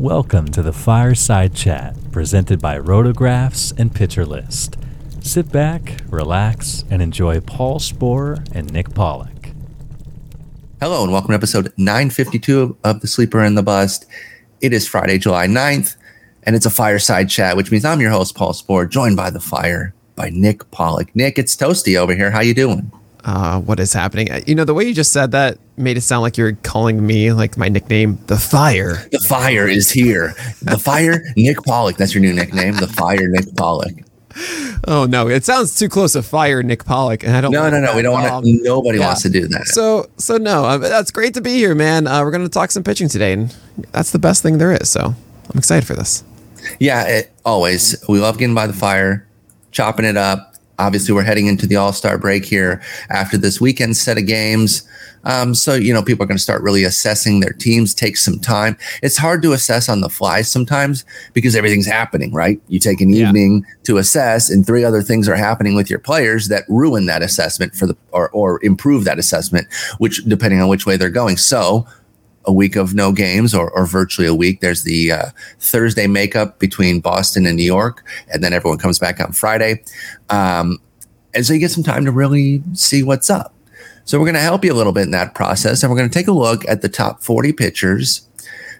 Welcome to the Fireside Chat, presented by Rotographs and Pitcher List. Sit back, relax, and enjoy Paul Sporer and Nick Pollack. Hello, and welcome to episode 952 of The Sleeper and the Bust. It is Friday, July 9th, and it's a fireside chat, which means I'm your host, Paul Sporer, joined by the fire by Nick Pollack. Nick, it's Toasty over here. How you doing? Uh, what is happening. Uh, You know, the way you just said that made it sound like you're calling me like my nickname, the fire. The fire is here. The fire, Nick Pollack. That's your new nickname. The fire, Nick Pollack. Oh no, it sounds too close to fire Nick Pollack, and I don't. No, no, no. We don't want Um, to. Nobody yeah. wants to do that. So, so no, uh, that's great to be here, man. Uh, we're gonna talk some pitching today, and that's the best thing there is. So, I'm excited for this. Yeah, it, always. We love getting by the fire, chopping it up. Obviously, we're heading into the All Star break here after this weekend set of games. Um, so, you know, people are going to start really assessing their teams, take some time. It's hard to assess on the fly sometimes because everything's happening, right? You take an Yeah. evening to assess, and three other things are happening with your players that ruin that assessment for the or, or improve that assessment, which depending on which way they're going. So, a week of no games or, or virtually a week. There's the uh, Thursday makeup between Boston and New York, and then everyone comes back on Friday. Um, and so you get some time to really see what's up. So we're going to help you a little bit in that process, and we're going to take a look at the top 40 pitchers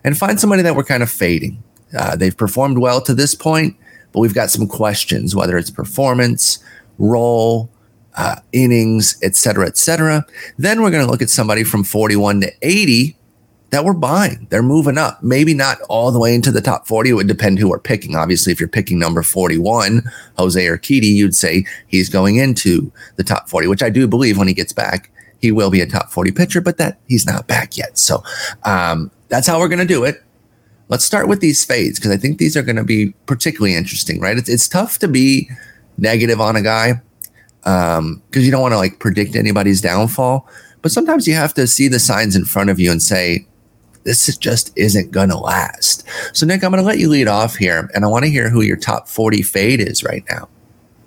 and find somebody that we're kind of fading. Uh, they've performed well to this point, but we've got some questions, whether it's performance, role, uh, innings, et cetera, et cetera. Then we're going to look at somebody from 41 to 80 that we're buying. They're moving up. Maybe not all the way into the top 40. It would depend who we're picking. Obviously, if you're picking number 41, Jose Urquidy, you'd say he's going into the top 40, which I do believe when he gets back, he will be a top 40 pitcher, but that he's not back yet. So um, that's how we're going to do it. Let's start with these fades because I think these are going to be particularly interesting, right? It's, it's tough to be negative on a guy um because you don't want to like predict anybody's downfall but sometimes you have to see the signs in front of you and say this just isn't gonna last so nick i'm gonna let you lead off here and i want to hear who your top 40 fade is right now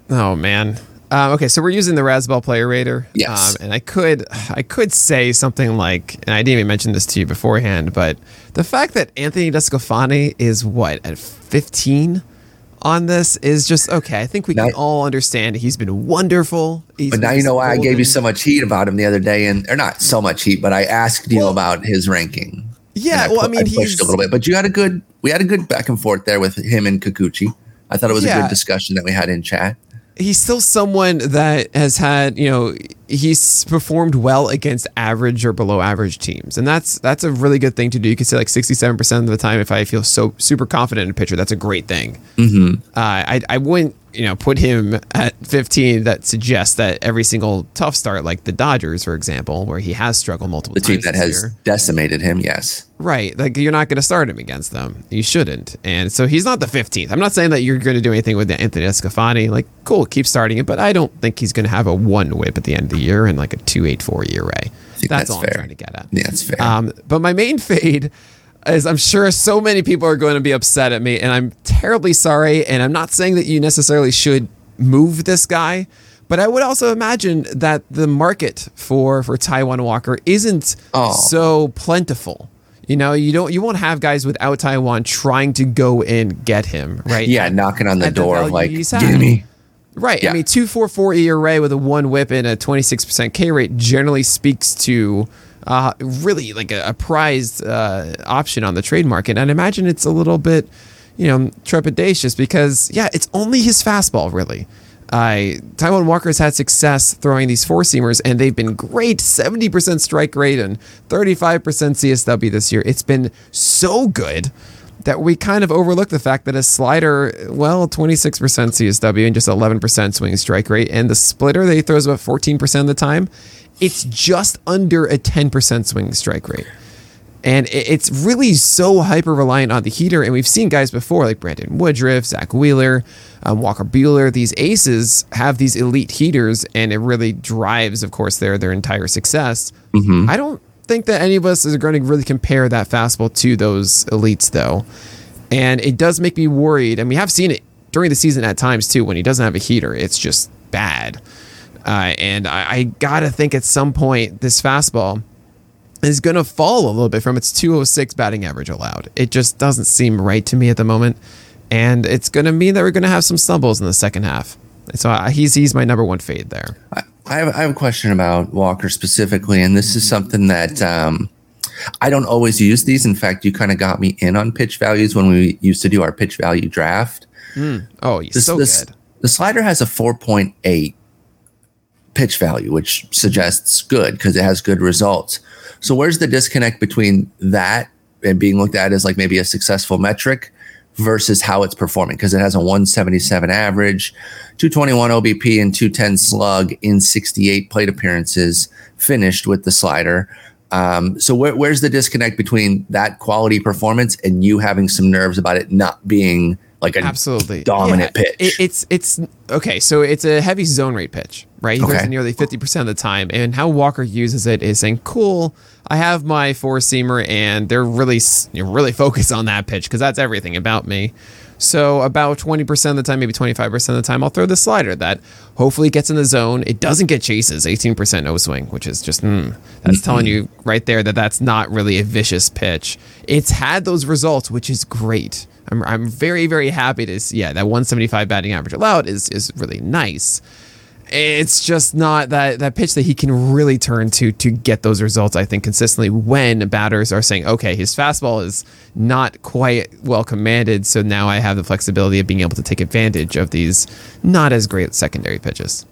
Oh man. Um, okay, so we're using the Razzball Player Rater. Yes. Um, and I could, I could say something like, and I didn't even mention this to you beforehand, but the fact that Anthony DeSclafani is what at 15 on this is just okay. I think we can Now- all understand he's been wonderful. He's but now you know why i gave you so much heat about him the other day and or not so much heat but i asked you Well, about his ranking Yeah, well, I pu- mean, pushed he's a little bit but you had a good we had a good back and forth there with him and kikuchi. I thought it was a good discussion that we had in chat. He's still someone that has had you know he's performed well against average or below average teams. And that's that's a really good thing to do. You can say like 67% of the time if i feel so super confident in a pitcher that's a great thing. Mm-hmm. uh, I, I wouldn't you know put him at 15 that suggests that every single tough start like the dodgers for example where he has struggled multiple times, the team that has year. decimated him yes Right. Like you're not going to start him against them. You shouldn't. And so he's not the 15th. I'm not saying that you're going to do anything with Anthony DeSclafani. Like, cool, keep starting it, but I don't think he's going to have a one whip at the end of the year and like a 284 ERA. think that's all fair. I'm trying to get at. Yeah, that's fair. Um, but my main fade is I'm sure so many people are going to be upset at me, and I'm terribly sorry. And I'm not saying that you necessarily should move this guy, but I would also imagine that the market for for Taijuan Walker isn't Oh. so plentiful. You know, you don't you won't have guys without Taijuan trying to go and get him, right? Yeah, knocking on the at the door of like, gimme. Right. Yeah. I mean, 244 ERA with a one whip and a 26% K rate generally speaks to uh, really like a, a prized uh, option on the trade market. And I imagine it's a little bit, you know, trepidatious because, yeah, it's only his fastball, really. Uh, Taijuan Walker's had success throwing these four seamers, and they've been great 70% strike rate and 35% CSW this year. It's been so good that we kind of overlook the fact that a slider, well, 26% CSW and just 11% swing strike rate, and the splitter that he throws about 14% of the time, it's just under a 10% swing strike rate. And it's really so hyper reliant on the heater. And we've seen guys before, like Brandon Woodruff, Zack Wheeler, um, Walker Buehler. These aces have these elite heaters, and it really drives, of course, their their entire success. I don't think that any of us is going to really compare that fastball to those elites, though. And it does make me worried. And we have seen it during the season at times too. When he doesn't have a heater, it's just bad. Uh, and I, I gotta think at some point this fastball is going to fall a little bit from its 206 batting average allowed. It just doesn't seem right to me at the moment. And it's going to mean that we're going to have some stumbles in the second half. So I, he's he's my number one fade there. I, I have, I have a question about Walker specifically, and this is something that um, I don't always use these. In fact, you kind of got me in on pitch values when we used to do our pitch value draft. Mm. Oh, he's so this, good. The slider has a 4.8 pitch value, which suggests good because it has good results. So where's the disconnect between that and being looked at as like maybe a successful metric versus how it's performing? Because it has a 177 average, 221 OBP, and 210 slug in 68 plate appearances finished with the slider. Um, so where, where's the disconnect between that quality performance and you having some nerves about it not being like a absolutely dominant yeah, pitch? It, it's it's okay. So it's a heavy zone rate pitch, right? He Okay. throws nearly fifty percent of the time, and how Walker uses it is saying, "Cool, I have my four seamer, and they're really you know, really focused on that pitch because that's everything about me." So about twenty percent of the time, maybe twenty five percent of the time, I'll throw the slider that hopefully gets in the zone. It doesn't get chases, eighteen percent no swing, which is just mm, that's telling you right there that that's not really a vicious pitch. It's had those results, which is great. I'm, I'm very very happy to see yeah that 175 batting average allowed is is really nice. It's just not that that pitch that he can really turn to to get those results. I think consistently when batters are saying, okay, his fastball is not quite well commanded, so now I have the flexibility of being able to take advantage of these not as great secondary pitches.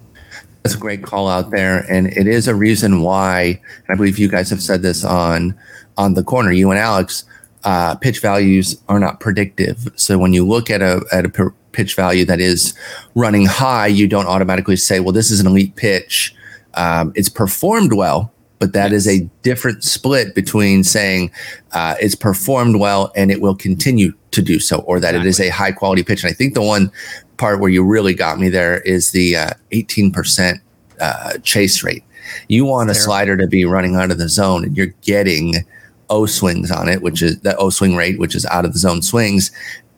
That's a great call out there, and it is a reason why. And I believe you guys have said this on on the corner. You and Alex, uh, pitch values are not predictive. So when you look at a at a per- pitch value that is running high, you don't automatically say, "Well, this is an elite pitch." Um, it's performed well, but that is a different split between saying uh, it's performed well and it will continue to do so, or that it is a high quality pitch. And I think the one part where you really got me there is the uh, 18% uh, chase rate. You want a Terrible. slider to be running out of the zone, and you're getting O swings on it, which is the O swing rate, which is out of the zone swings,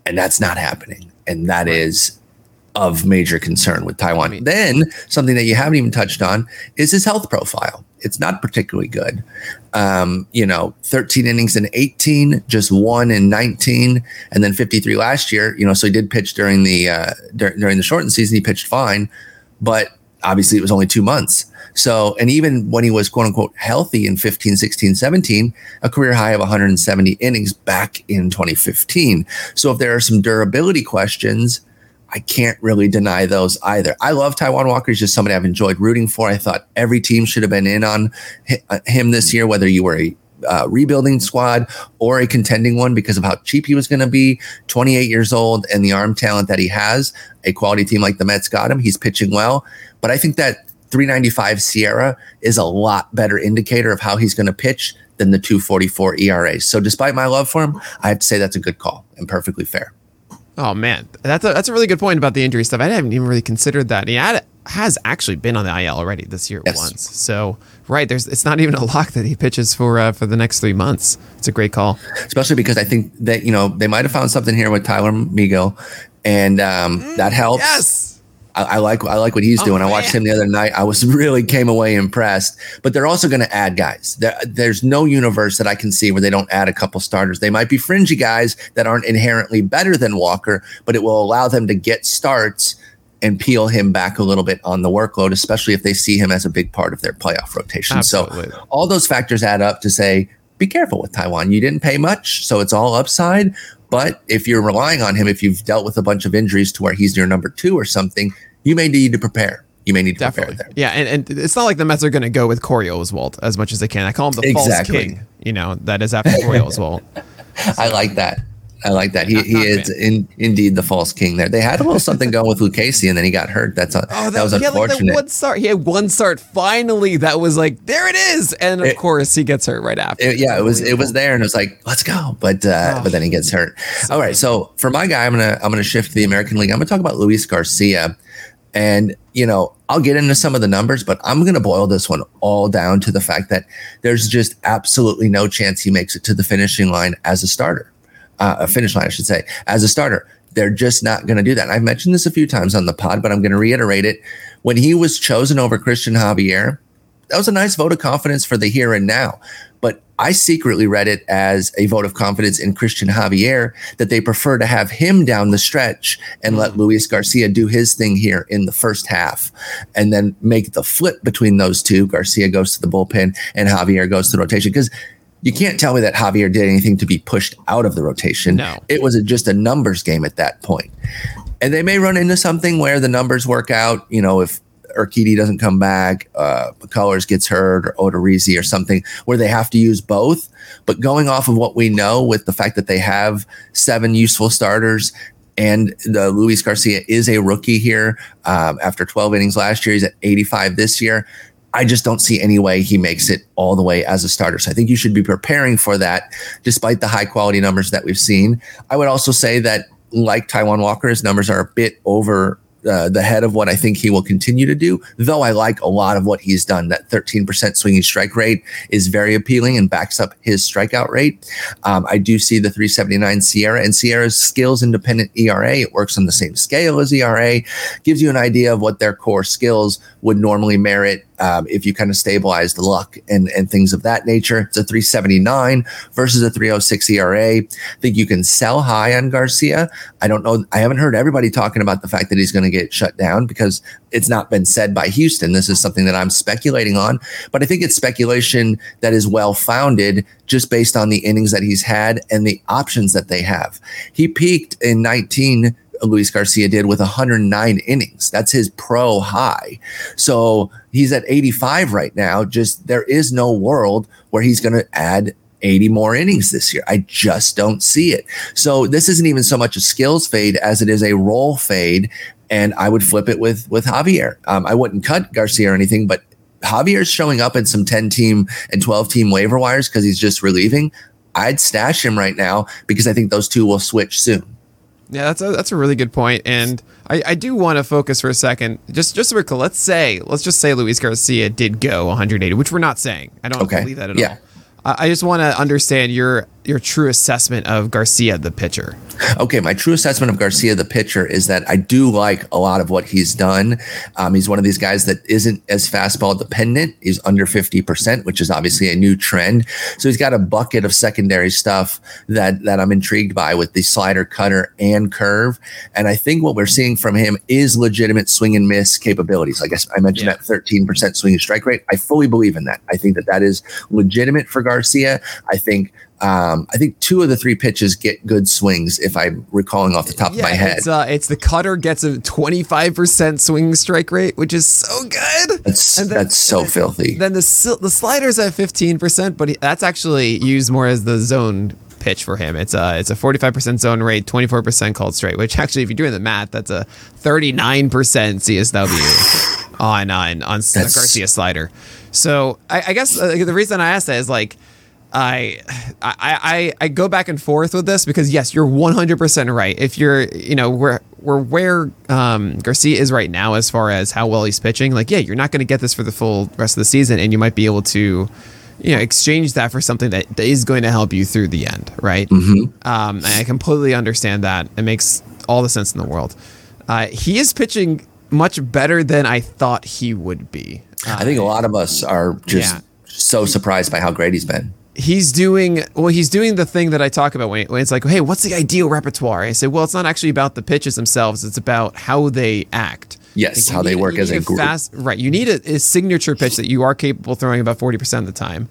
and that's not happening. And that is of major concern with Taijuan. mean- then something that you haven't even touched on is his health profile. It's not particularly good. Um, you know, 13 innings in 18, just one in 19, and then 53 last year. You know, so he did pitch during the uh, dur- during the shortened season. He pitched fine, but obviously it was only two months. So, and even when he was quote unquote healthy in 15, 16, 17, a career high of 170 innings back in 2015. So, if there are some durability questions, I can't really deny those either. I love Taijuan Walker. He's just somebody I've enjoyed rooting for. I thought every team should have been in on uh, him this year, whether you were a uh, rebuilding squad or a contending one because of how cheap he was going to be. 28 years old and the arm talent that he has. A quality team like the Mets got him. He's pitching well. But I think that 395 SIERA is a lot better indicator of how he's going to pitch than the 244 ERA. So despite my love for him, I have to say that's a good call and perfectly fair. Oh man, that's a that's a really good point about the injury stuff. I haven't even really considered that. He had, has actually been on the IL already this year Yes. once. So right, there's it's not even a lock that he pitches for uh, for the next three months. It's a great call. especially because I think that you know they might have found something here with Tylor Megill, and um, that helps. Yes. I, I like I like what he's Oh, doing. I watched man. him the other night. I was really came away impressed. But they're also going to add guys. There, there's no universe that I can see where they don't add a couple starters. They might be fringy guys that aren't inherently better than Walker, but it will allow them to get starts and peel him back a little bit on the workload, especially if they see him as a big part of their playoff rotation. Absolutely. So all those factors add up to say, be careful with Taijuan. You didn't pay much, so it's all upside. But if you're relying on him, if you've dealt with a bunch of injuries to where he's your number two or something, you may need to prepare. You may need to Definitely. prepare there. Yeah, and, and it's not like the Mets are going to go with Corey Oswalt as much as they can. I call him the Exactly. false king. You know that is after Corey Oswalt. I like that. I like that. He, he not is in, indeed the false king there. They had a little something going with Lucchesi and then he got hurt. That's a, Oh, that, was he had like that one start. He had one start. Finally, that was like there it is, and of It- course he gets hurt right after. It- yeah, it was it was there, and it was like, let's go. But uh, Oh. but then he gets hurt. All right, so for my guy, I'm gonna I'm gonna shift to the American League. I'm gonna talk about Luis Garcia, and you know I'll get into some of the numbers, but I'm gonna boil this one all down to the fact that there's just absolutely no chance he makes it to the finishing line as a starter, uh, a finish line, I should say, as a starter. They're just not going to do that. And I've mentioned this a few times on the pod, but I'm going to reiterate it. When he was chosen over Cristian Javier, that was a nice vote of confidence for the here and now. but I secretly read it as a vote of confidence in Cristian Javier that they prefer to have him down the stretch and let Luis Garcia do his thing here in the first half and then make the flip between those two. Garcia goes to the bullpen and Javier goes to the rotation because you can't tell me that Javier did anything to be pushed out of the rotation. No. It was a, just a numbers game at that point. And they may run into something where the numbers work out, you know, if Urquidy doesn't come back, uh, McCullers gets hurt, or Odorizzi or something, where they have to use both. But going off of what we know, with the fact that they have seven useful starters, and the Luis Garcia is a rookie here um, after 12 innings last year, he's at 85 this year. I just don't see any way he makes it all the way as a starter. So I think you should be preparing for that, despite the high quality numbers that we've seen. I would also say that, like Taijuan Walker, his numbers are a bit over uh, the head of what I think he will continue to do. Though I like a lot of what he's done. That 13% swinging strike rate is very appealing and backs up his strikeout rate. Um, I do see the 379 SIERA and SIERA's skills independent ERA. It works on the same scale as ERA, gives you an idea of what their core skills would normally merit um, if you kind of stabilize the luck and, and things of that nature. It's a 379 versus a 306 ERA. I think you can sell high on Garcia. I don't know. I haven't heard everybody talking about the fact that he's going to get shut down because it's not been said by Houston. This is something that I'm speculating on, but I think it's speculation that is well founded just based on the innings that he's had and the options that they have. He peaked in 19 Luis Garcia did with 109 innings. That's his pro high. So he's at 85 right now. Just there is no world where he's going to add 80 more innings this year. I just don't see it. So this isn't even so much a skills fade as it is a role fade. And I would flip it with with Javier. Um, I wouldn't cut Garcia or anything, but Javier's showing up in some 10 team and 12 team waiver wires because he's just relieving. I'd stash him right now because I think those two will switch soon. Yeah, that's a that's a really good point, and I, I do want to focus for a second. Just just so let's say let's just say Luis Garcia did go 180, which we're not saying. I don't Okay. believe that at Yeah. all. I, I just want to understand your your true assessment of Garcia, the pitcher. Okay, my true assessment of Garcia, the pitcher, is that I do like a lot of what he's done. Um, he's one of these guys that isn't as fastball dependent. He's under 50%, which is obviously a new trend. So he's got a bucket of secondary stuff that, that I'm intrigued by with the slider, cutter, and curve. And I think what we're seeing from him is legitimate swing and miss capabilities. Like I mentioned, Yeah. that 13% swing and strike rate. I fully believe in that. I think that that is legitimate for Garcia. I think um, I think two of the three pitches get good swings, if I'm recalling off the top of my head. it's uh, it's the cutter gets a 25 percent swing strike rate, which is so good. That's And then- that's so then- filthy. Then the the sliders at 15 percent, but he, that's actually used more as the zone pitch for him. It's a it's a 45 percent zone rate, 24 percent called straight. Which actually, if you're doing the math, that's a 39 percent CSW on on on That's- Garcia slider. So I, I guess uh, the reason I asked that is like. I, I I I go back and forth with this because yes, you're 100% right. If you're, you know, where where where um, Garcia is right now as far as how well he's pitching, like yeah, you're not going to get this for the full rest of the season, and you might be able to, you know, exchange that for something that that is going to help you through the end, right? Mm-hmm. Um, and I completely understand that. It makes all the sense in the world. Uh, he is pitching much better than I thought he would be. I think a lot of us are just Yeah. so surprised by how great he's been. He's doing well he's doing the thing that i talk about when, when it's like hey what's the ideal repertoire? I say well it's not actually about the pitches themselves. It's about how they act. Yes, Like, how they work as need a group. fast right you need a, a signature pitch that you are capable of throwing about 40% of the time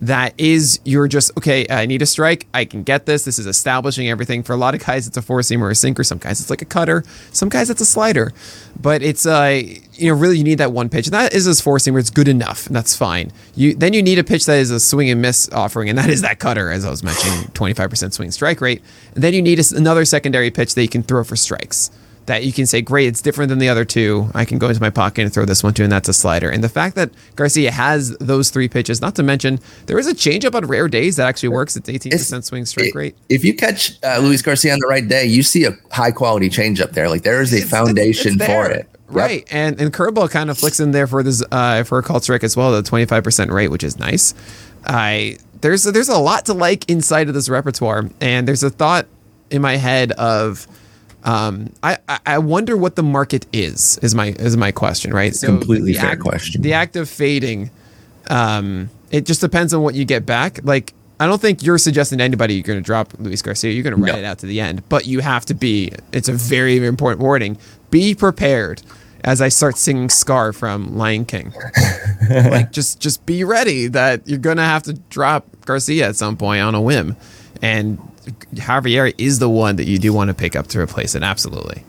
that is you're just okay i need a strike i can get this this is establishing everything. For a lot of guys it's a four seamer or a sinker. Some guys it's like a cutter. Some guys it's a slider. But it's uh you know really you need that one pitch. And that is his four seamer it's good enough. And that's fine. You then you need a pitch that is a swing and miss offering and that is that cutter as i was mentioning 25% swing strike rate. And then you need a another secondary pitch that you can throw for strikes that you can say, great, it's different than the other two. I can go into my pocket and throw this one too, and that's a slider. And the fact that Garcia has those three pitches, not to mention there is a changeup on rare days that actually works. It's 18% swing strike rate. If you catch uh, Luis Garcia on the right day, you see a high quality changeup there. Like there is a foundation It's for it. Yep. Right. And and curveball kind of flicks in there for this uh, for strike as well, the 25% rate, which is nice. I there's there's a lot to like inside of this repertoire, and there's a thought in my head of um, I, I- wonder what the market is is my is my question right so Completely fair act, question. the act of fading um, It just depends on what you get back. Like I don't think you're suggesting to anybody you're going to drop Luis Garcia. You're going to ride No. it out to the end, but you have to be. It's a very, very important warning. Be prepared. As I start singing "Scar" from Lion King, like just just be ready that you're going to have to drop Garcia at some point on a whim, and Javier is the one that you do want to pick up to replace it. Absolutely.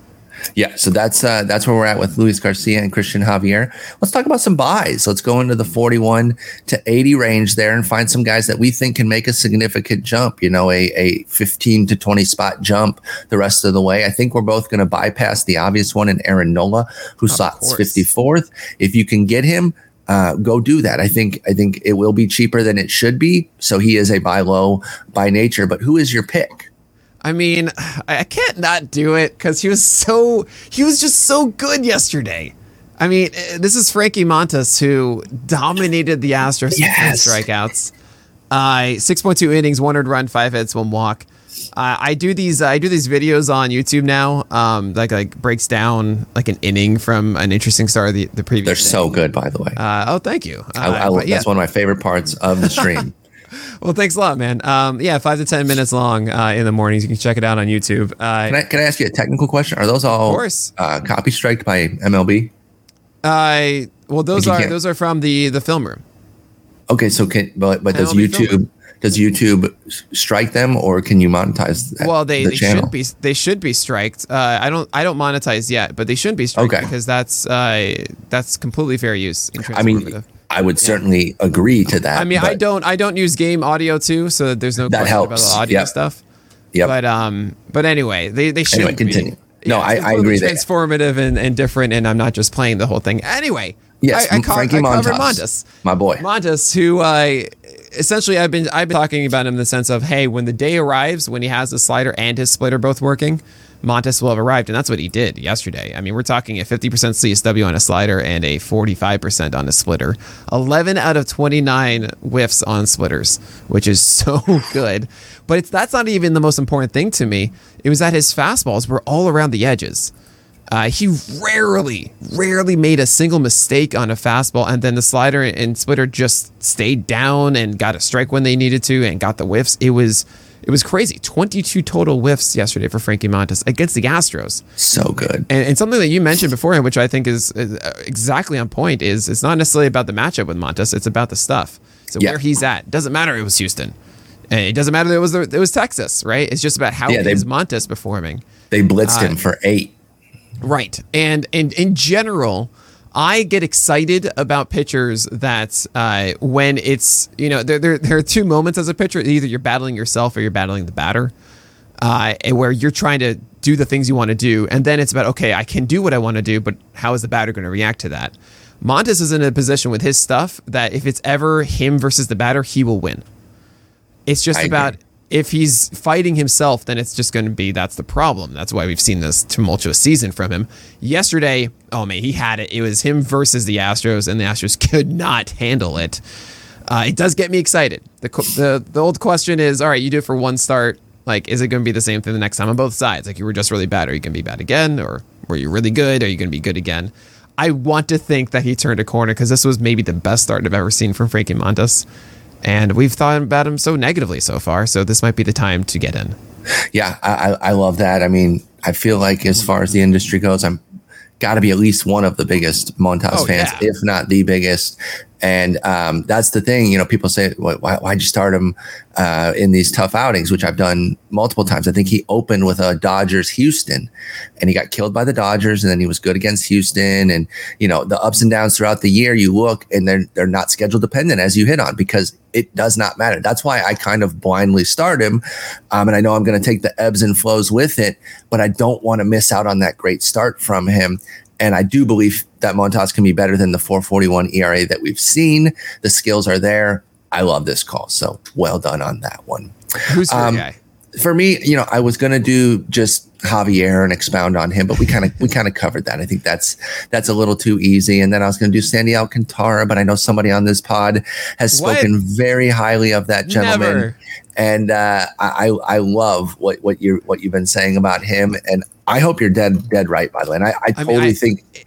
Yeah, so that's uh, that's where we're at with Luis Garcia and Cristian Javier. Let's talk about some buys. Let's go into the 41 to 80 range there and find some guys that we think can make a significant jump, you know, a, a 15 to 20 spot jump the rest of the way. I think we're both going to bypass the obvious one in Aaron Nola, who slots course. 54th. If you can get him, uh, go do that. I think I think it will be cheaper than it should be. So he is a buy low by nature. But who is your pick? I mean, I can't not do it because he was so he was just so good yesterday. I mean, eh, this is Frankie Montas who dominated the Astros Yes. strikeouts. Uh, six point two innings, one earned run, five hits, one walk. Uh, I do these I do these videos on YouTube now. Um, like like breaks down like an inning from an interesting start of the the previous. They're day. so good, by the way. Uh, oh, thank you. Uh, I, I, yeah. That's one of my favorite parts of the stream. Well, thanks a lot, man. Um, yeah, five to ten minutes long uh, in the mornings. You can check it out on YouTube. Uh, Can I, can I ask you a technical question? Are those all Of course. Uh, copy striked by MLB? I well, those are those are from the the film room. Okay, so can but but does YouTube filter. Does YouTube strike them or can you monetize that, Well, they, the they should be they should be striked. Uh, I don't I don't monetize yet, but they shouldn't be striked Okay. because that's uh, that's completely fair use. I mean. I would certainly agree to that. I mean, I don't I don't use game audio too, so there's no That question about helps. the audio Yep. stuff. Yep. But um, but anyway, they they should Anyway, continue. Be. No, I- I agree that- Transformative and, and different, and I'm not just playing the whole thing. Anyway, Yes, I, I, co- Frankie I Montas, Montas. my boy. Montas, who I essentially I've been I've been talking about him in the sense of hey, when the day arrives when he has the slider and his splitter both working, Montas will have arrived, and that's what he did yesterday. I mean, we're talking a 50% CSW on a slider and a 45% on a splitter. 11 out of 29 whiffs on splitters, which is so good. But it's that's not even the most important thing to me. It was that his fastballs were all around the edges. Uh, he rarely, rarely made a single mistake on a fastball, and then the slider and splitter just stayed down and got a strike when they needed to, and got the whiffs. It was, it was crazy. Twenty-two total whiffs yesterday for Frankie Montas against the Astros, so good. and, and something that you mentioned beforehand, which I think is, is uh, exactly on point, is it's not necessarily about the matchup with Montas; it's about the stuff. So Yeah. where he's at doesn't matter. It was Houston. And it doesn't matter that it was the, it was Texas, right? It's just about how Yeah, they- is Montas performing. They blitzed Uh, him for eight. Right. And and in general, I get excited about pitchers that uh, when it's you know there, there there are two moments as a pitcher either you're battling yourself or you're battling the batter, uh, and where you're trying to do the things you want to do, and then it's about okay I can do what I want to do, but how is the batter going to react to that? Montas is in a position with his stuff that if it's ever him versus the batter, he will win. It's just I agree. If he's fighting himself, then it's just going to be that's the problem. That's why we've seen this tumultuous season from him. Yesterday, oh man, he had it. It was him versus the Astros, and the Astros could not handle it. Uh, it does get me excited. The, the the old question is, all right, you do it for one start. Like, is it going to be the same thing the next time on both sides? Like, you were just really bad. Are you going to be bad again? Or were you really good? Are you going to be good again? I want to think that he turned a corner because this was maybe the best start I've ever seen from Frankie Montas. And we've thought about him so negatively so far. So this might be the time to get in. Yeah, I, I love that. I mean, I feel like as far as the industry goes, I'm got to be at least one of the biggest Montas Oh, fans, yeah. if not the biggest. And um, that's the thing, you know, people say, why, why'd you start him uh, in these tough outings, which I've done multiple times. I think he opened with a Dodgers Houston and he got killed by the Dodgers and then he was good against Houston. And, you know, the ups and downs throughout the year, you look and they're, they're not schedule dependent as you hit on because it does not matter. That's why I kind of blindly start him. Um, and I know I'm going to take the ebbs and flows with it, but I don't want to miss out on that great start from him. And I do believe that Montas can be better than the 441 ERA that we've seen. The skills are there. I love this call. So well done on that one. Who's your Um, guy? For me, you know, I was gonna do just Javier and expound on him, but we kind of we kind of covered that. I think that's that's a little too easy. And then I was gonna do Sandy Alcantara, but I know somebody on this pod has What? spoken very highly of that gentleman. Never. And uh, I I love what what you what you've been saying about him, and I hope you're dead dead right. By the way, and I, I I mean, totally I- think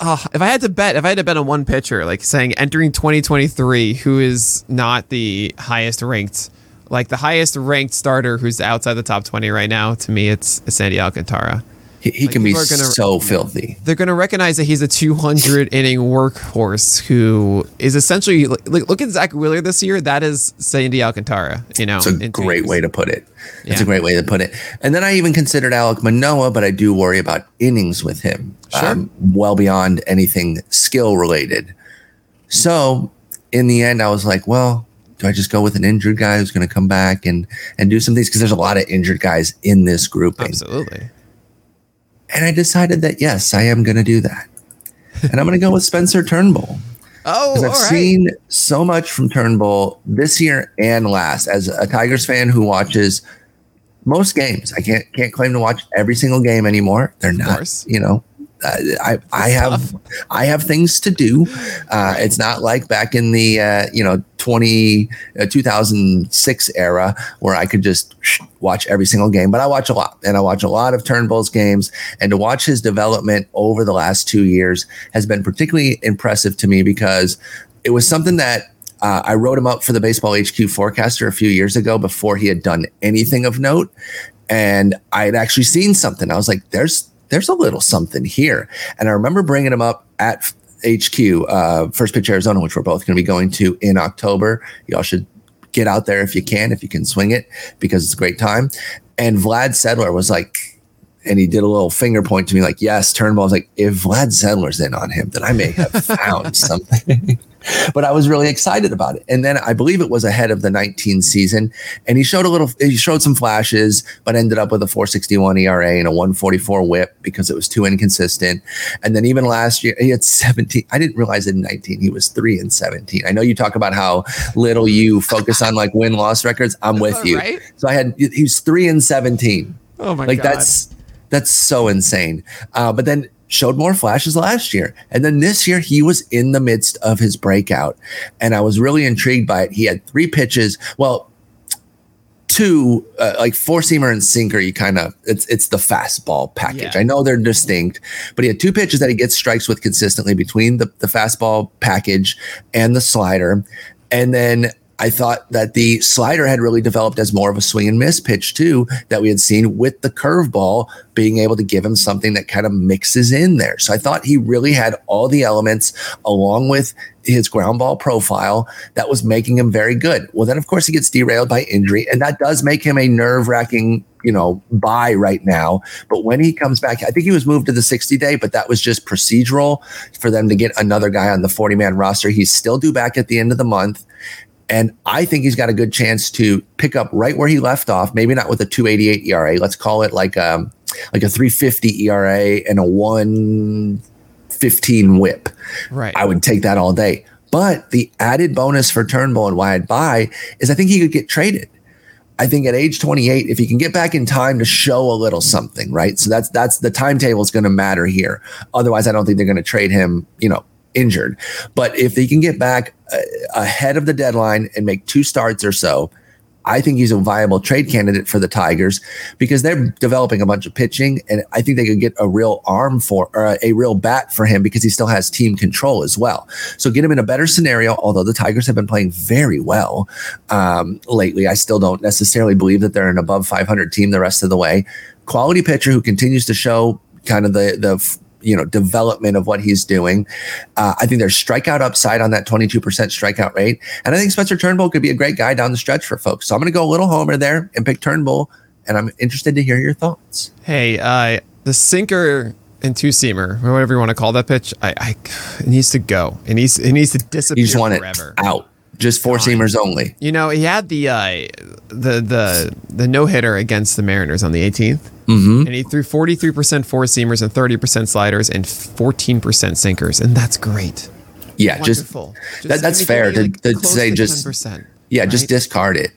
uh, if I had to bet, if I had to bet on one pitcher, like saying entering 2023, who is not the highest ranked, like the highest ranked starter who's outside the top 20 right now, to me, it's Sandy Alcantara. He, he Like, can be gonna- so filthy. They're going to recognize that he's a 200 inning workhorse who is essentially like, look look at Zack Wheeler this year. That is Sandy Alcantara. You know, It's a great way to put it. It's Yeah. a great way to put it. And then I even considered Alek Manoah, but I do worry about innings with him. um, well beyond anything skill related. So in the end, I was like, well, do I just go with an injured guy who's going to come back and and do some things? Because there's a lot of injured guys in this grouping. Absolutely. And I decided that yes, I am going to do that. And I'm going to go with Spencer Turnbull. Oh, I've right. seen so much from Turnbull this year and last. As a Tigers fan who watches most games, I can't can't claim to watch every single game anymore. They're not, you know. I I have I have things to do. Uh, it's not like back in the uh, you know 20 uh, 2006 era where I could just watch every single game, but I watch a lot and I watch a lot of Turnbull's games and to watch his development over the last 2 years has been particularly impressive to me because it was something that uh, I wrote him up for the Baseball HQ forecaster a few years ago before he had done anything of note and I had actually seen something. I was like, "There's there's a little something here," and I remember bringing him up at HQ, uh, First Pitch Arizona, which we're both going to be going to in October. Y'all should get out there if you can, if you can swing it, because it's a great time. And Vlad Sedler was like, and he did a little finger point to me, like, "Yes, Turnbull." I was like, "If Vlad Sedler's in on him, then I may have found something." but I was really excited about it. And then I believe it was ahead of the 19 season, and he showed a little, he showed some flashes, but ended up with a 461 ERA and a 144 WHIP because it was too inconsistent. And then even last year, he had 17. I didn't realize in 19 he was three and 17. I know you talk about how little you focus on like win loss records. I'm with you. Right? So I had he was three and 17 Oh my god. like god. that's that's so insane. Uh, but then showed more flashes last year. And then this year he was in the midst of his breakout. And i was really intrigued by it. He had three pitches. Well two uh, like four seamer and sinker you kind of it's it's the fastball package. Yeah. i know they're distinct but he had two pitches that he gets strikes with consistently between the, the fastball package and the slider. And then I thought that the slider had really developed as more of a swing and miss pitch too, that we had seen with the curveball being able to give him something that kind of mixes in there. So I thought he really had all the elements along with his ground ball profile that was making him very good. Well, then of course he gets derailed by injury, and that does make him a nerve wracking, you know, buy right now. But when he comes back, I think he was moved to the 60 day, but that was just procedural for them to get another guy on the 40 man roster. He's still due back at the end of the month. And I think he's got a good chance to pick up right where he left off. Maybe not with a 288 ERA. Let's call it like um like a 350 ERA and a 115 whip. right. I would take that all day. But the added bonus for Turnbull and why I'd buy is I think he could get traded. I think at age 28, if he can get back in time to show a little something, right? So that's that's the timetable is going to matter here. Otherwise, I don't think they're going to trade him, you know, injured. But if he can get back uh, ahead of the deadline and make two starts or so, I think he's a viable trade candidate for the Tigers because they're developing a bunch of pitching, and I think they could get a real arm for or a real bat for him because he still has team control as well. So get him in a better scenario. Although the Tigers have been playing very well um, lately, I still don't necessarily believe that they're an above 500 team the rest of the way. Quality pitcher who continues to show kind of the the you know development of what he's doing. Uh, I think there's strikeout upside on that 22% strikeout rate, and I think Spencer Turnbull could be a great guy down the stretch for folks. So I'm going to go a little homer there and pick Turnbull, and I'm interested to hear your thoughts. Hey, uh, the sinker and two seamer, or whatever you want to call that pitch, I, I it needs to go. It needs it needs to disappear You just want forever. it out, just four seamers only. You know, he had the uh, the the the no hitter against the Mariners on the 18th, Mm-hmm. and he threw 43% four seamers and 30% sliders and 14% sinkers, and that's great. Yeah, just Wonderful. that, that's fair to, like, to say to just 10%, yeah, just discard it.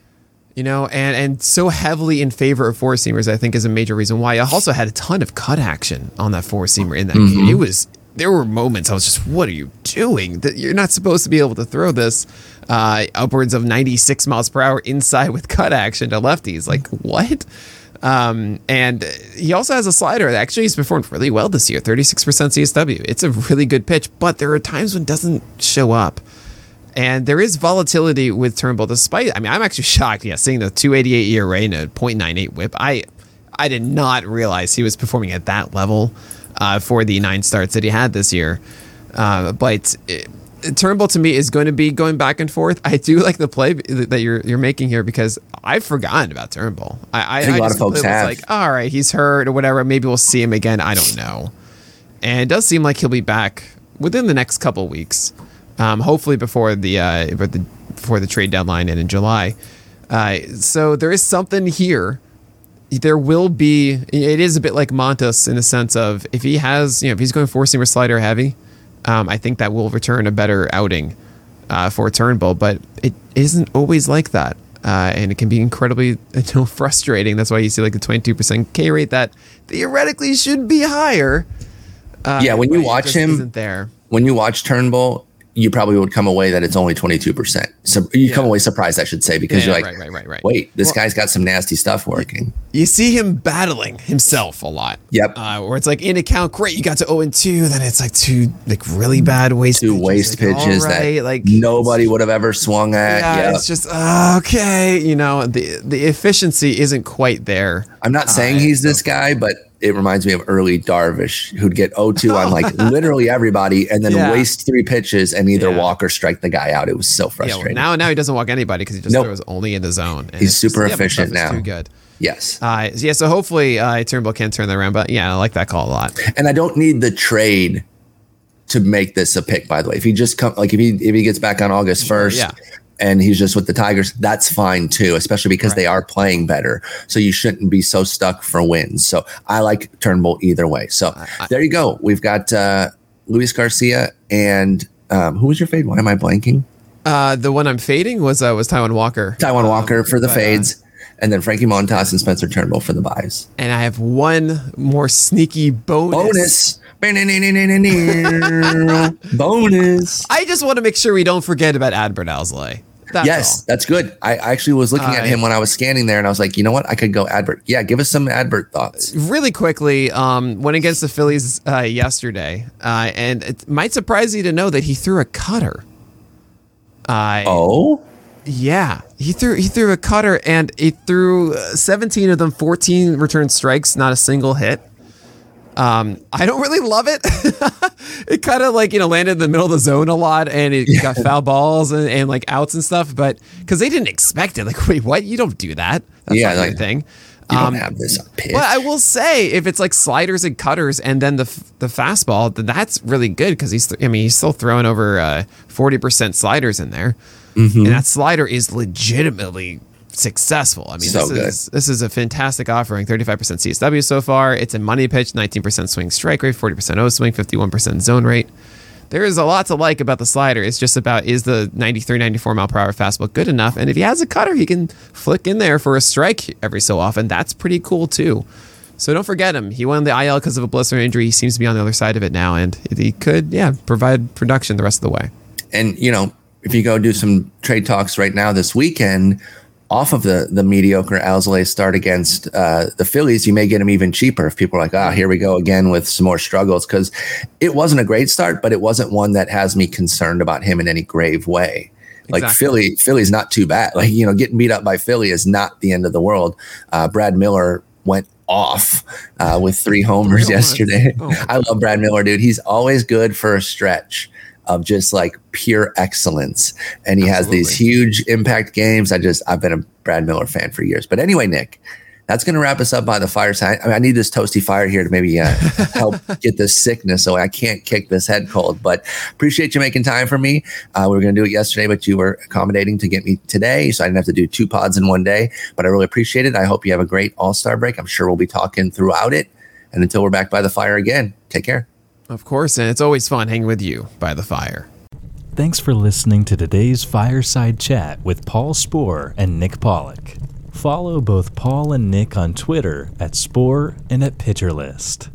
you know, and and so heavily in favor of four seamers, I think is a major reason why. I also had a ton of cut action on that four seamer in that Mm-hmm. game. It was there were moments I was just, what are you doing? That you're not supposed to be able to throw this uh, upwards of 96 miles per hour inside with cut action to lefties. Like what? Um, and he also has a slider that actually he's performed really well this year 36% CSW. It's a really good pitch, but there are times when it doesn't show up. And there is volatility with Turnbull, despite, I mean, I'm actually shocked, yeah, seeing the 288 ERA and a 0.98 whip. I, I did not realize he was performing at that level uh, for the nine starts that he had this year. Uh, but it, Turnbull to me is going to be going back and forth. I do like the play that you're you're making here because I've forgotten about Turnbull. I, I, I think I a lot of folks have. Like, all right, he's hurt or whatever. Maybe we'll see him again. I don't know. And it does seem like he'll be back within the next couple weeks. Um, hopefully before the uh, before the trade deadline and in July. Uh, so there is something here. There will be. It is a bit like Montas in the sense of if he has, you know, if he's going four seamer slider heavy um, I think that will return a better outing uh, for Turnbull, but it isn't always like that. Uh, and it can be incredibly you know, frustrating. That's why you see like the 22% K rate that theoretically should be higher. Uh, yeah, when you watch him, there. when you watch Turnbull, you probably would come away that it's only 22%. So you yeah. come away surprised, I should say, because yeah, you're like, right, right, right, right. wait, this well, guy's got some nasty stuff working. You see him battling himself a lot. Yep. Uh, where it's like in account, great, you got to 0 and 2, then it's like two like really bad waste two pitches. waste like, pitches right, that like nobody would have ever swung at. Yeah, yep. it's just uh, okay. You know, the the efficiency isn't quite there. I'm not saying uh, he's this guy, but it reminds me of early Darvish, who'd get 0-2 on like literally everybody, and then yeah. waste three pitches and either yeah. walk or strike the guy out. It was so frustrating. Yeah, well, now, now he doesn't walk anybody because he just nope. throws only in the zone. He's super just, efficient now. Too good. Yes. Uh, yeah. So hopefully, uh, Turnbull can turn that around. But yeah, I like that call a lot. And I don't need the trade to make this a pick. By the way, if he just come like if he if he gets back on August first, yeah and he's just with the Tigers, that's fine too, especially because right. they are playing better. So you shouldn't be so stuck for wins. So I like Turnbull either way. So I, there you go. We've got uh, Luis Garcia and um, who was your fade? Why am I blanking? Uh, the one I'm fading was uh, was Taijuan Walker. Taijuan um, Walker for the but, uh, fades. and then Frankie Montas and Spencer Turnbull for the buys. And I have one more sneaky bonus. Bonus. bonus. I just want to make sure we don't forget about Adbert Alzolay. That's yes, all. that's good. I actually was looking uh, at him when I was scanning there, and I was like, you know what? I could go Adbert. Yeah, give us some Adbert thoughts. Really quickly, um, went against the Phillies uh, yesterday, uh, and it might surprise you to know that he threw a cutter. Uh, oh, yeah, he threw he threw a cutter, and he threw uh, 17 of them, 14 return strikes, not a single hit. Um, I don't really love it. it kind of like you know landed in the middle of the zone a lot, and it yeah. got foul balls and, and like outs and stuff. But because they didn't expect it, like wait, what? You don't do that. That's yeah, not like, thing. You um, don't have this pitch. But I will say, if it's like sliders and cutters, and then the the fastball, then that's really good because he's. I mean, he's still throwing over uh, forty uh, percent sliders in there, mm-hmm. and that slider is legitimately successful. I mean, so this good. is this is a fantastic offering. 35% CSW so far. It's a money pitch, 19% swing strike rate, 40% O swing, 51% zone rate. There is a lot to like about the slider. It's just about is the 93, 94 mile per hour fastball good enough? And if he has a cutter, he can flick in there for a strike every so often. That's pretty cool too. So don't forget him. He won the IL because of a blister injury. He seems to be on the other side of it now, and he could, yeah, provide production the rest of the way. And you know, if you go do some trade talks right now this weekend, off of the the mediocre Alzolay start against uh, the Phillies, you may get him even cheaper if people are like, ah, oh, here we go again with some more struggles because it wasn't a great start, but it wasn't one that has me concerned about him in any grave way. Like exactly. Philly, Philly's not too bad. Like you know, getting beat up by Philly is not the end of the world. Uh, Brad Miller went off uh, with three homers yesterday. Oh. I love Brad Miller, dude. He's always good for a stretch of just like pure excellence. And he Absolutely. has these huge impact games. I just, I've been a Brad Miller fan for years. But anyway, Nick, that's going to wrap us up by the fireside. I, mean, I need this toasty fire here to maybe uh, help get this sickness so I can't kick this head cold. But appreciate you making time for me. Uh, we were going to do it yesterday, but you were accommodating to get me today. So I didn't have to do two pods in one day. But I really appreciate it. I hope you have a great All Star break. I'm sure we'll be talking throughout it. And until we're back by the fire again, take care. Of course, and it's always fun hanging with you by the fire. Thanks for listening to today's Fireside Chat with Paul Sporer and Nick Pollack. Follow both Paul and Nick on Twitter at Sporer and at Pitcher List.